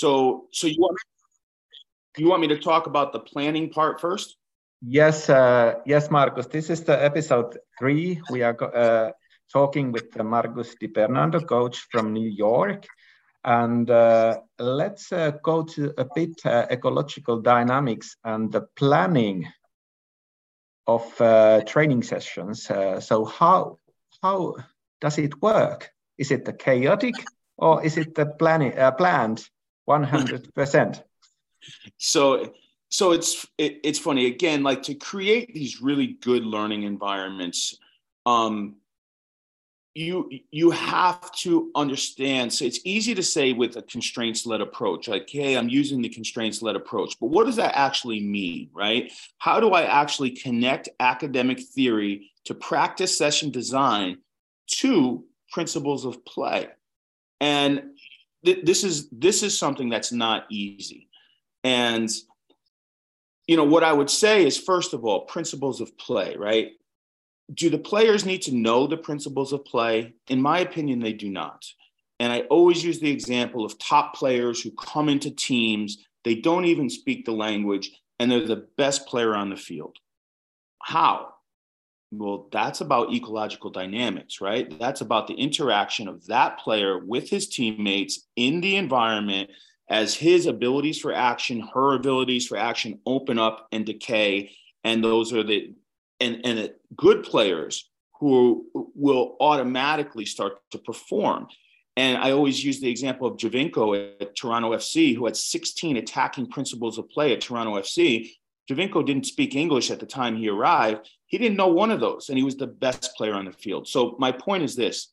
So, so you want you want me to talk about the planning part first? Yes, uh, yes, Marcus. This is the episode three. We are uh, talking with Marcus DiBernardo, coach from New York, and uh, let's uh, go to a bit uh, ecological dynamics and the planning of uh, training sessions. so, how how does it work? Is it the chaotic or is it the planning planned one hundred percent? So so it's it, it's funny. Again like to create these really good learning environments um you you have to understand. So it's easy to say with a constraints led approach like hey i'm using the constraints led approach. But what does that actually mean right? How do i actually connect academic theory to practice session design to principles of play? And th- this is this is something that's not easy and you know, what I would say is first of all, principles of play, right? Do the players need to know the principles of play? In my opinion, they do not. And I always use the example of top players who come into teams, they don't even speak the language, and they're the best player on the field. How? Well, that's about ecological dynamics, right? That's about the interaction of that player with his teammates in the environment as his abilities for action, her abilities for action open up and decay. And those are the and, and good players who will automatically start to perform. And I always use the example of Giovinco at Toronto FC, who had 16 attacking principles of play at Toronto FC. Giovinco didn't speak English at the time he arrived. He didn't know one of those, and he was the best player on the field. So my point is this: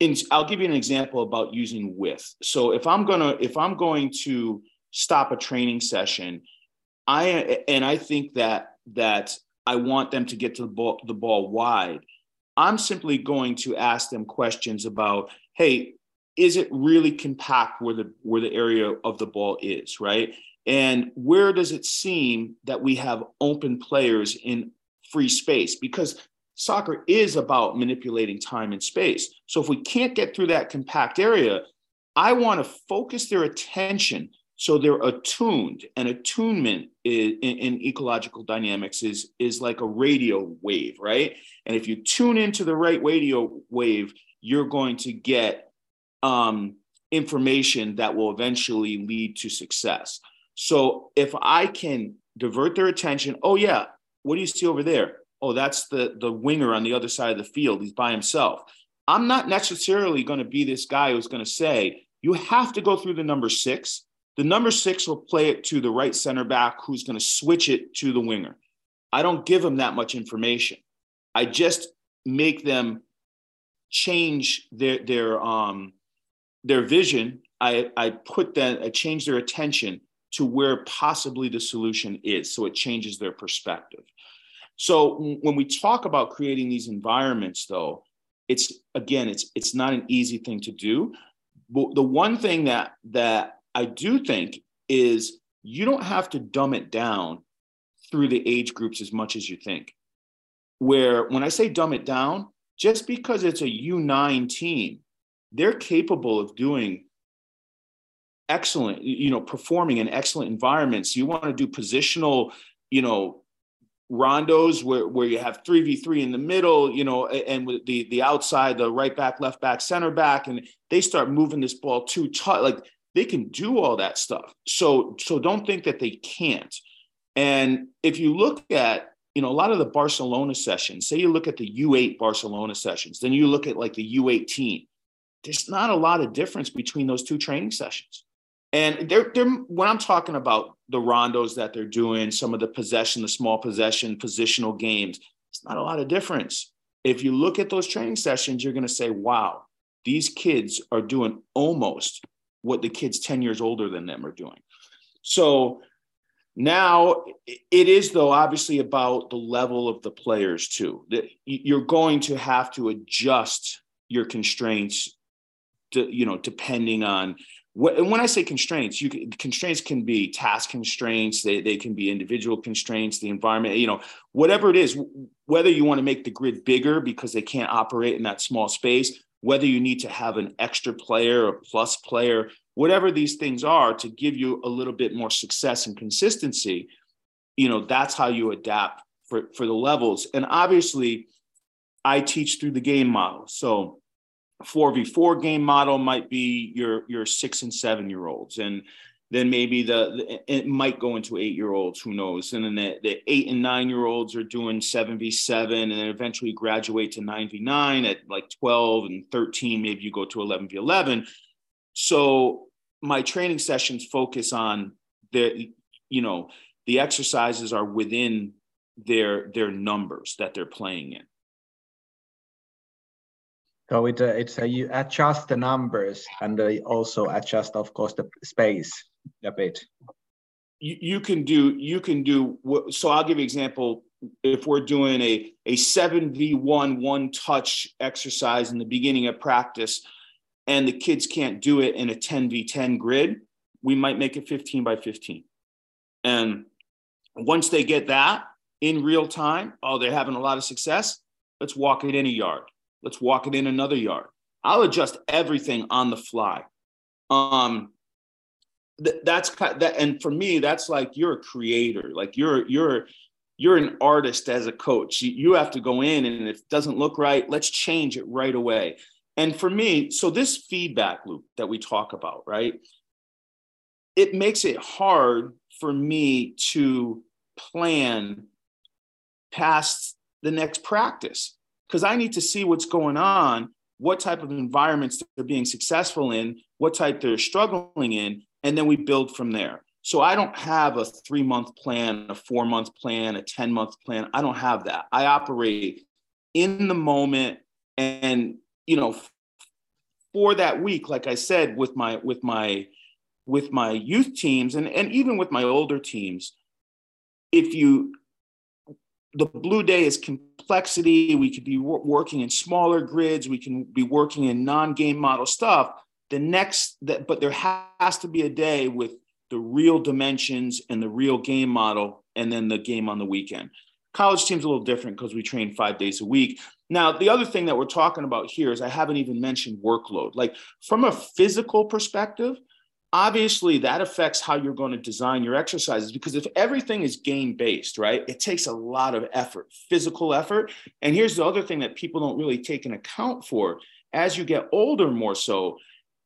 in, I'll give you an example about using with. So if I'm gonna if I'm going to stop a training session, I and I think that that I want them to get to the ball the ball wide. I'm simply going to ask them questions about, hey, is it really compact where the where the area of the ball is, right? And where does it seem that we have open players in free space? Because soccer is about manipulating time and space. So if we can't get through that compact area, I want to focus their attention so they're attuned. And attunement in, in, ecological dynamics is, is like a radio wave, right? And if you tune into the right radio wave, you're going to get um, information that will eventually lead to success. So if I can divert their attention, oh, yeah, what do you see over there? oh, that's the the winger on the other side of the field. He's by himself. I'm not necessarily going to be this guy who's going to say you have to go through the number six. The number six will play it to the right center back who's going to switch it to the winger. I don't give them that much information. I just make them change their their um their vision. I I put them I change their attention to where possibly the solution is, so it changes their perspective. So when we talk about creating these environments, though, it's again, it's it's not an easy thing to do. But the one thing that that I do think is you don't have to dumb it down through the age groups as much as you think. Where when I say dumb it down, just because it's a U9 team, they're capable of doing excellent, you know, performing in excellent environments. You want to do positional, you know, rondos where, where you have 3v3 in the middle you know and with the the outside the right back left back center back and they start moving this ball too tight like they can do all that stuff. So so don't think that they can't. And if you look at you know a lot of the barcelona sessions say you look at the u8 barcelona sessions then you look at like the u18 there's not a lot of difference between those two training sessions and they're, they're when I'm talking about the rondos that they're doing, some of the possession, the small possession, positional games, it's not a lot of difference. If you look at those training sessions, you're going to say, wow, these kids are doing almost what the kids 10 years older than them are doing. So now it is, though, obviously about the level of the players, too. You're going to have to adjust your constraints to, you know, depending on when I say constraints, you can, constraints can be task constraints, they, they can be individual constraints, the environment, you know, whatever it is, whether you want to make the grid bigger because they can't operate in that small space, whether you need to have an extra player or plus player, whatever these things are to give you a little bit more success and consistency you know that's how you adapt for for the levels. And obviously i teach through the game model. So 4v4 game model might be your your six and seven year olds. And then maybe the, the, it might go into eight year olds who knows? And then the, the eight and nine year olds are doing 7v7 and then eventually graduate to 9v9 at like 12 and 13 maybe you go to 11v11 so my training sessions focus on the you know the exercises are within their their numbers that they're playing in so it, uh, it's uh, you adjust the numbers and uh, also adjust of course the space a bit. You, you can do you can do so i'll give you an example. If we're doing a a 7v1 one touch exercise in the beginning of practice and the kids can't do it in a 10v10 grid we might make it 15 by 15 and once they get that in real time oh they're having a lot of success let's walk it in a yard let's walk it in another yard. I'll adjust everything on the fly. Um th- that's that and for me that's like you're a creator. Like you're you're you're an artist as a coach. You, you have to go in and if it doesn't look right let's change it right away. And for me so this feedback loop that we talk about right? It makes it hard for me to plan past the next practice because I need to see what's going on, what type of environments they're being successful in, what type they're struggling in, and then we build from there. So I don't have a three month plan, a four month plan, a 10 month plan. I don't have that. I operate in the moment and, you know, for that week, like I said, with my, with my, with my youth teams and, and even with my older teams, if you the blue day is complexity. We could be working in smaller grids. We can be working in non-game model stuff. The next that, but there has to be a day with the real dimensions and the real game model, and then the game on the weekend. College team's a little different because we train five days a week. Now, the other thing that we're talking about here is I haven't even mentioned workload. Like from a physical perspective, obviously that affects how you're going to design your exercises because if everything is game based right it takes a lot of effort physical effort. And here's the other thing that people don't really take an account for as you get older more so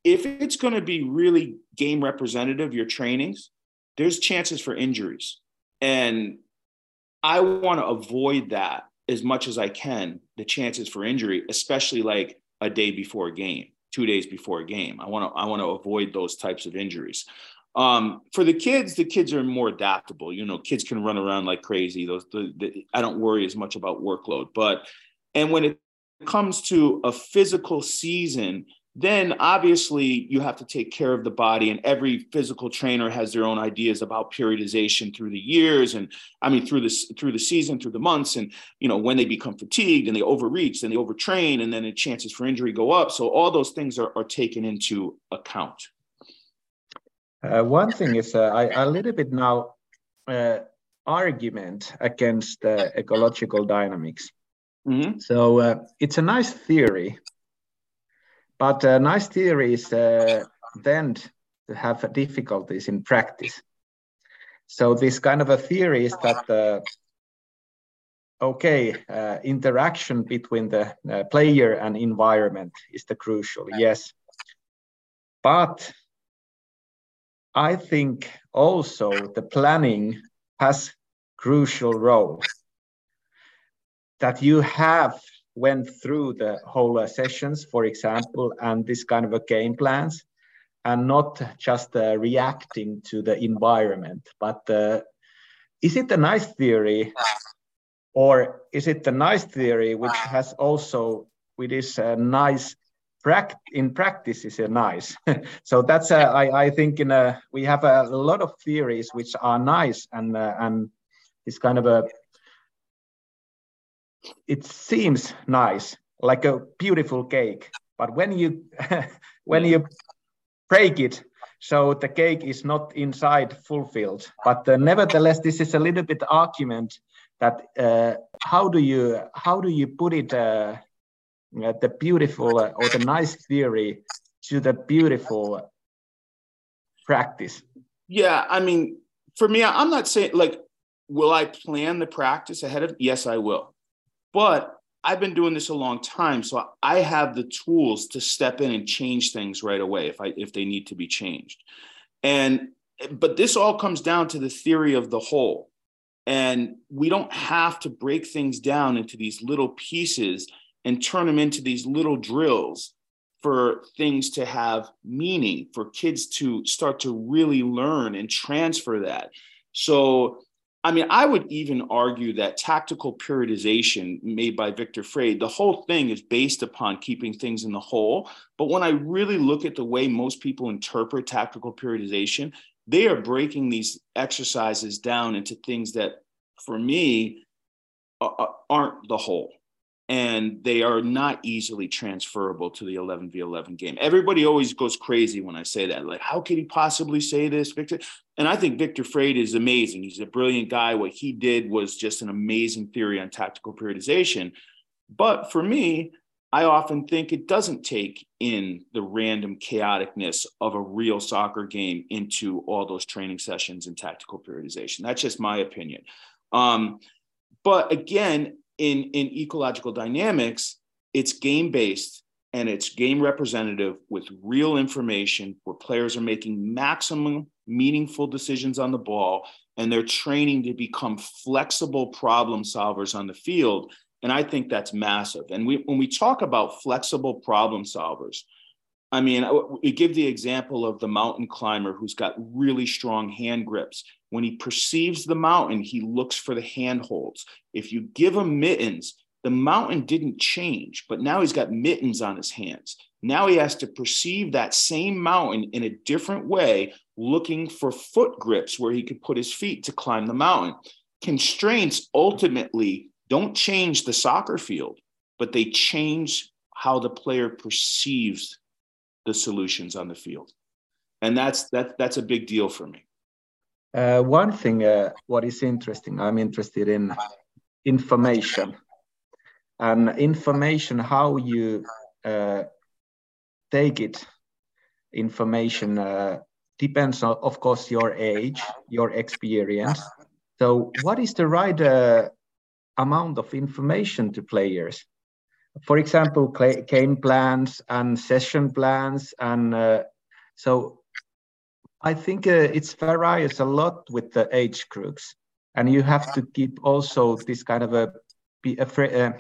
if it's going to be really game representative your trainings there's chances for injuries. And i want to avoid that as much as i can the chances for injury especially like a day before a game two days before a game. I want to I want to avoid those types of injuries. Um, for the kids, the kids are more adaptable. You know, kids can run around like crazy. Those the, the, I don't worry as much about workload. But and when it comes to a physical season, then obviously you have to take care of the body and every physical trainer has their own ideas about periodization through the years and i mean through this through the season through the months and you know when they become fatigued and they overreach and they overtrain and then the chances for injury go up. So all those things are, are taken into account. Uh, one thing is uh, I, a little bit now uh, argument against ecological dynamics. Mm-hmm. so uh, it's a nice theory but nice theories uh, tend to have difficulties in practice. So this kind of a theory is that uh, okay, uh, interaction between the uh, player and environment is the crucial. Yes, but I think also the planning has crucial role. That you have went through the whole uh, sessions, for example, and this kind of a game plans, and not just uh, reacting to the environment. But uh, is it a nice theory, or is it the nice theory which has also, with this nice in practice is a nice. so that's I, I think in a we have a lot of theories which are nice and uh, and this kind of a it seems nice, like a beautiful cake. But when you when you break it, so the cake is not inside fulfilled. But uh, nevertheless, this is a little bit argument that uh, how do you how do you put it uh, the beautiful uh, or the nice theory to the beautiful practice? Yeah, I mean, for me, I'm not saying like, will I plan the practice ahead of? Yes, I will. But I've been doing this a long time, so I have the tools to step in and change things right away if I if they need to be changed. And but this all comes down to the theory of the whole. And we don't have to break things down into these little pieces and turn them into these little drills for things to have meaning, for kids to start to really learn and transfer that. So I mean, I would even argue that tactical periodization made by Victor Frade, the whole thing is based upon keeping things in the whole. But when I really look at the way most people interpret tactical periodization, they are breaking these exercises down into things that, for me, aren't the whole and they are not easily transferable to the 11 v 11 game. Everybody always goes crazy when I say that. Like, how could he possibly say this, Victor? And I think Victor Frade is amazing. He's a brilliant guy. What he did was just an amazing theory on tactical periodization. But for me, I often think it doesn't take in the random chaoticness of a real soccer game into all those training sessions and tactical periodization. That's just my opinion. Um, but again, in in ecological dynamics, it's game based and it's game representative with real information where players are making maximum meaningful decisions on the ball and they're training to become flexible problem solvers on the field. And i think that's massive. And we, when we talk about flexible problem solvers i mean we give the example of the mountain climber who's got really strong hand grips when he perceives the mountain, he looks for the handholds. If you give him mittens, the mountain didn't change, but now he's got mittens on his hands. Now he has to perceive that same mountain in a different way, looking for foot grips where he could put his feet to climb the mountain. Constraints ultimately don't change the soccer field, but they change how the player perceives the solutions on the field. And that's that that's a big deal for me. Uh, one thing, uh, what is interesting, I'm interested in information and information, how you uh, take it. Information uh, depends on, of course, your age, your experience. So, what is the right uh, amount of information to players? For example, game plans and session plans, and uh, so I think uh, it's varies a lot with the age groups, and you have to keep also this kind of a be afraid. Uh,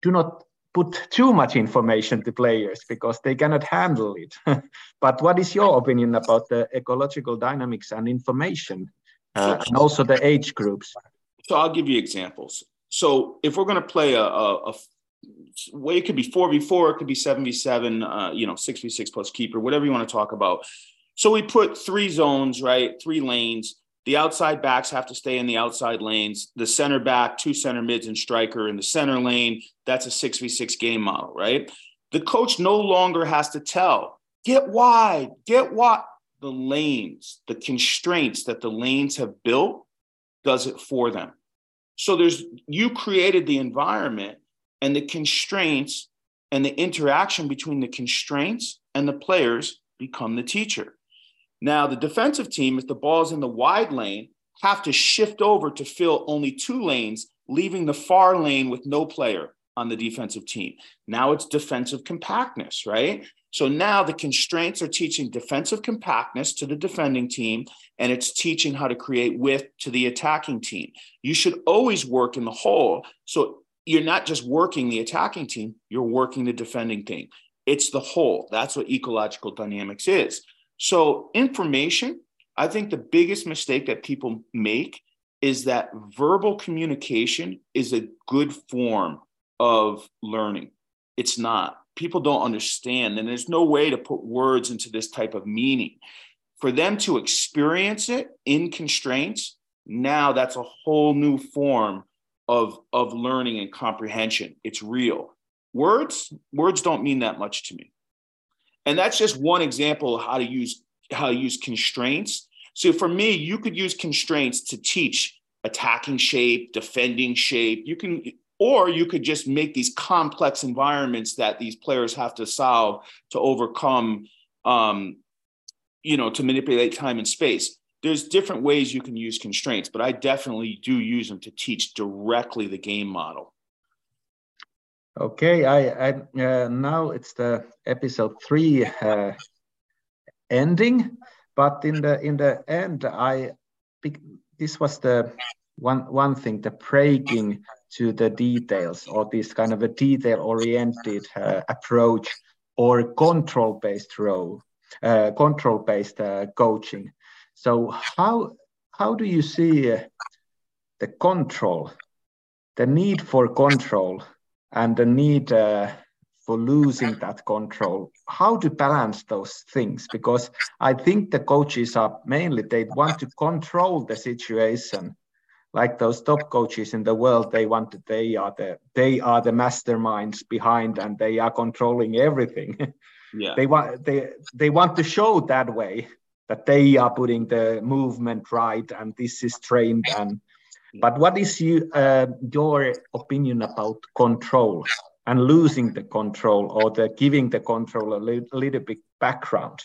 do not put too much information to players because they cannot handle it. but what is your opinion about the ecological dynamics and information, uh, and also the age groups? So I'll give you examples. So if we're going to play a, a, a way, it could be four v four, it could be seven v seven, uh, you know, six v six plus keeper, whatever you want to talk about so we put three zones, right? Three lanes. The outside backs have to stay in the outside lanes. The center back, two center mids, and striker in the center lane. That's a 6v6 game model, right? The coach no longer has to tell, get wide, get wide. The lanes, the constraints that the lanes have built does it for them. So there's you created the environment and the constraints and the interaction between the constraints and the players become the teacher. Now, the defensive team, if the ball's in the wide lane, have to shift over to fill only two lanes, leaving the far lane with no player on the defensive team. Now it's defensive compactness, right? So now the constraints are teaching defensive compactness to the defending team, and it's teaching how to create width to the attacking team. You should always work in the whole. So you're not just working the attacking team, you're working the defending team. It's the whole. That's what ecological dynamics is. So, information, I think the biggest mistake that people make is that verbal communication is a good form of learning. It's not. People don't understand, and there's no way to put words into this type of meaning. For them to experience it in constraints, now that's a whole new form of, of learning and comprehension. It's real. Words, words don't mean that much to me. And that's just one example of how to use how to use constraints. So for me, you could use constraints to teach attacking shape, defending shape. You can or you could just make these complex environments that these players have to solve to overcome um, you know, to manipulate time and space. There's different ways you can use constraints, but I definitely do use them to teach directly the game model. Okay, I, I uh, now it's the episode three uh, ending, but in the in the end, I this was the one one thing the breaking to the details or this kind of a detail oriented uh, approach or control based role uh, control based uh, coaching. So how how do you see uh, the control the need for control and the need uh, for losing that control. How to balance those things? Because i think the coaches are mainly they want to control the situation. Like those top coaches in the world they want they are the they are the masterminds behind and they are controlling everything. Yeah. They want they they want to show that way that they are putting the movement right and this is trained and but what is you, uh, your opinion about control and losing the control or the giving the control a li- little bit background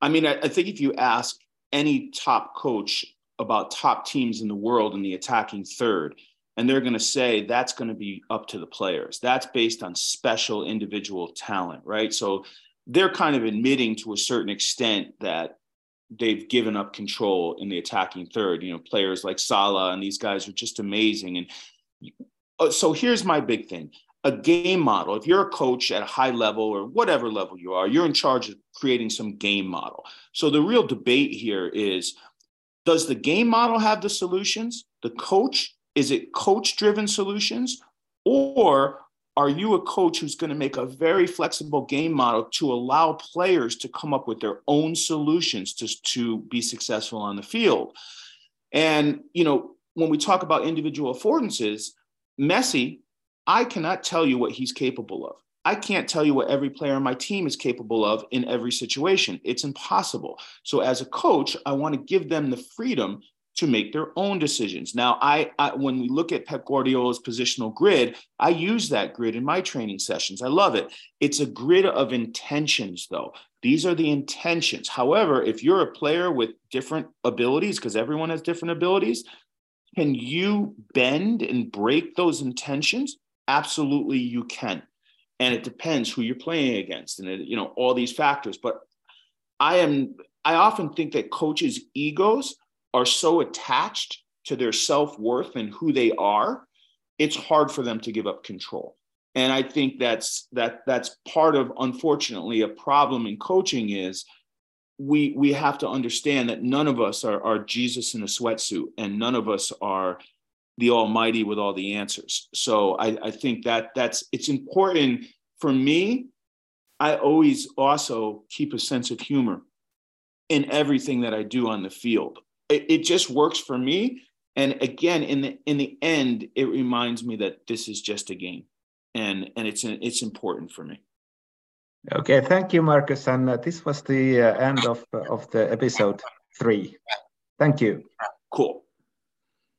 i mean I, I think if you ask any top coach about top teams in the world in the attacking third. And they're going to say that's going to be up to the players. That's based on special individual talent, right? So they're kind of admitting to a certain extent that they've given up control in the attacking third. You know, players like Salah and these guys are just amazing. And uh, so here's my big thing a game model. If you're a coach at a high level or whatever level you are, you're in charge of creating some game model. So the real debate here is does the game model have the solutions? The coach, is it coach driven solutions? Or are you a coach who's going to make a very flexible game model to allow players to come up with their own solutions to, to be successful on the field? And, you know, when we talk about individual affordances, Messi, I cannot tell you what he's capable of. I can't tell you what every player on my team is capable of in every situation. It's impossible. So, as a coach, I want to give them the freedom to make their own decisions. Now, I, I, when we look at Pep Guardiola's positional grid, I use that grid in my training sessions. I love it. It's a grid of intentions, though. These are the intentions. However, if you're a player with different abilities, because everyone has different abilities, can you bend and break those intentions? Absolutely, you can and it depends who you're playing against and it, you know all these factors but i am i often think that coaches egos are so attached to their self-worth and who they are it's hard for them to give up control and i think that's that that's part of unfortunately a problem in coaching is we we have to understand that none of us are, are jesus in a sweatsuit and none of us are the Almighty with all the answers. So I, I think that that's it's important for me. I always also keep a sense of humor in everything that I do on the field. It, it just works for me. And again, in the in the end, it reminds me that this is just a game, and and it's an, it's important for me. Okay, thank you, Marcus. And uh, this was the uh, end of of the episode three. Thank you. Cool.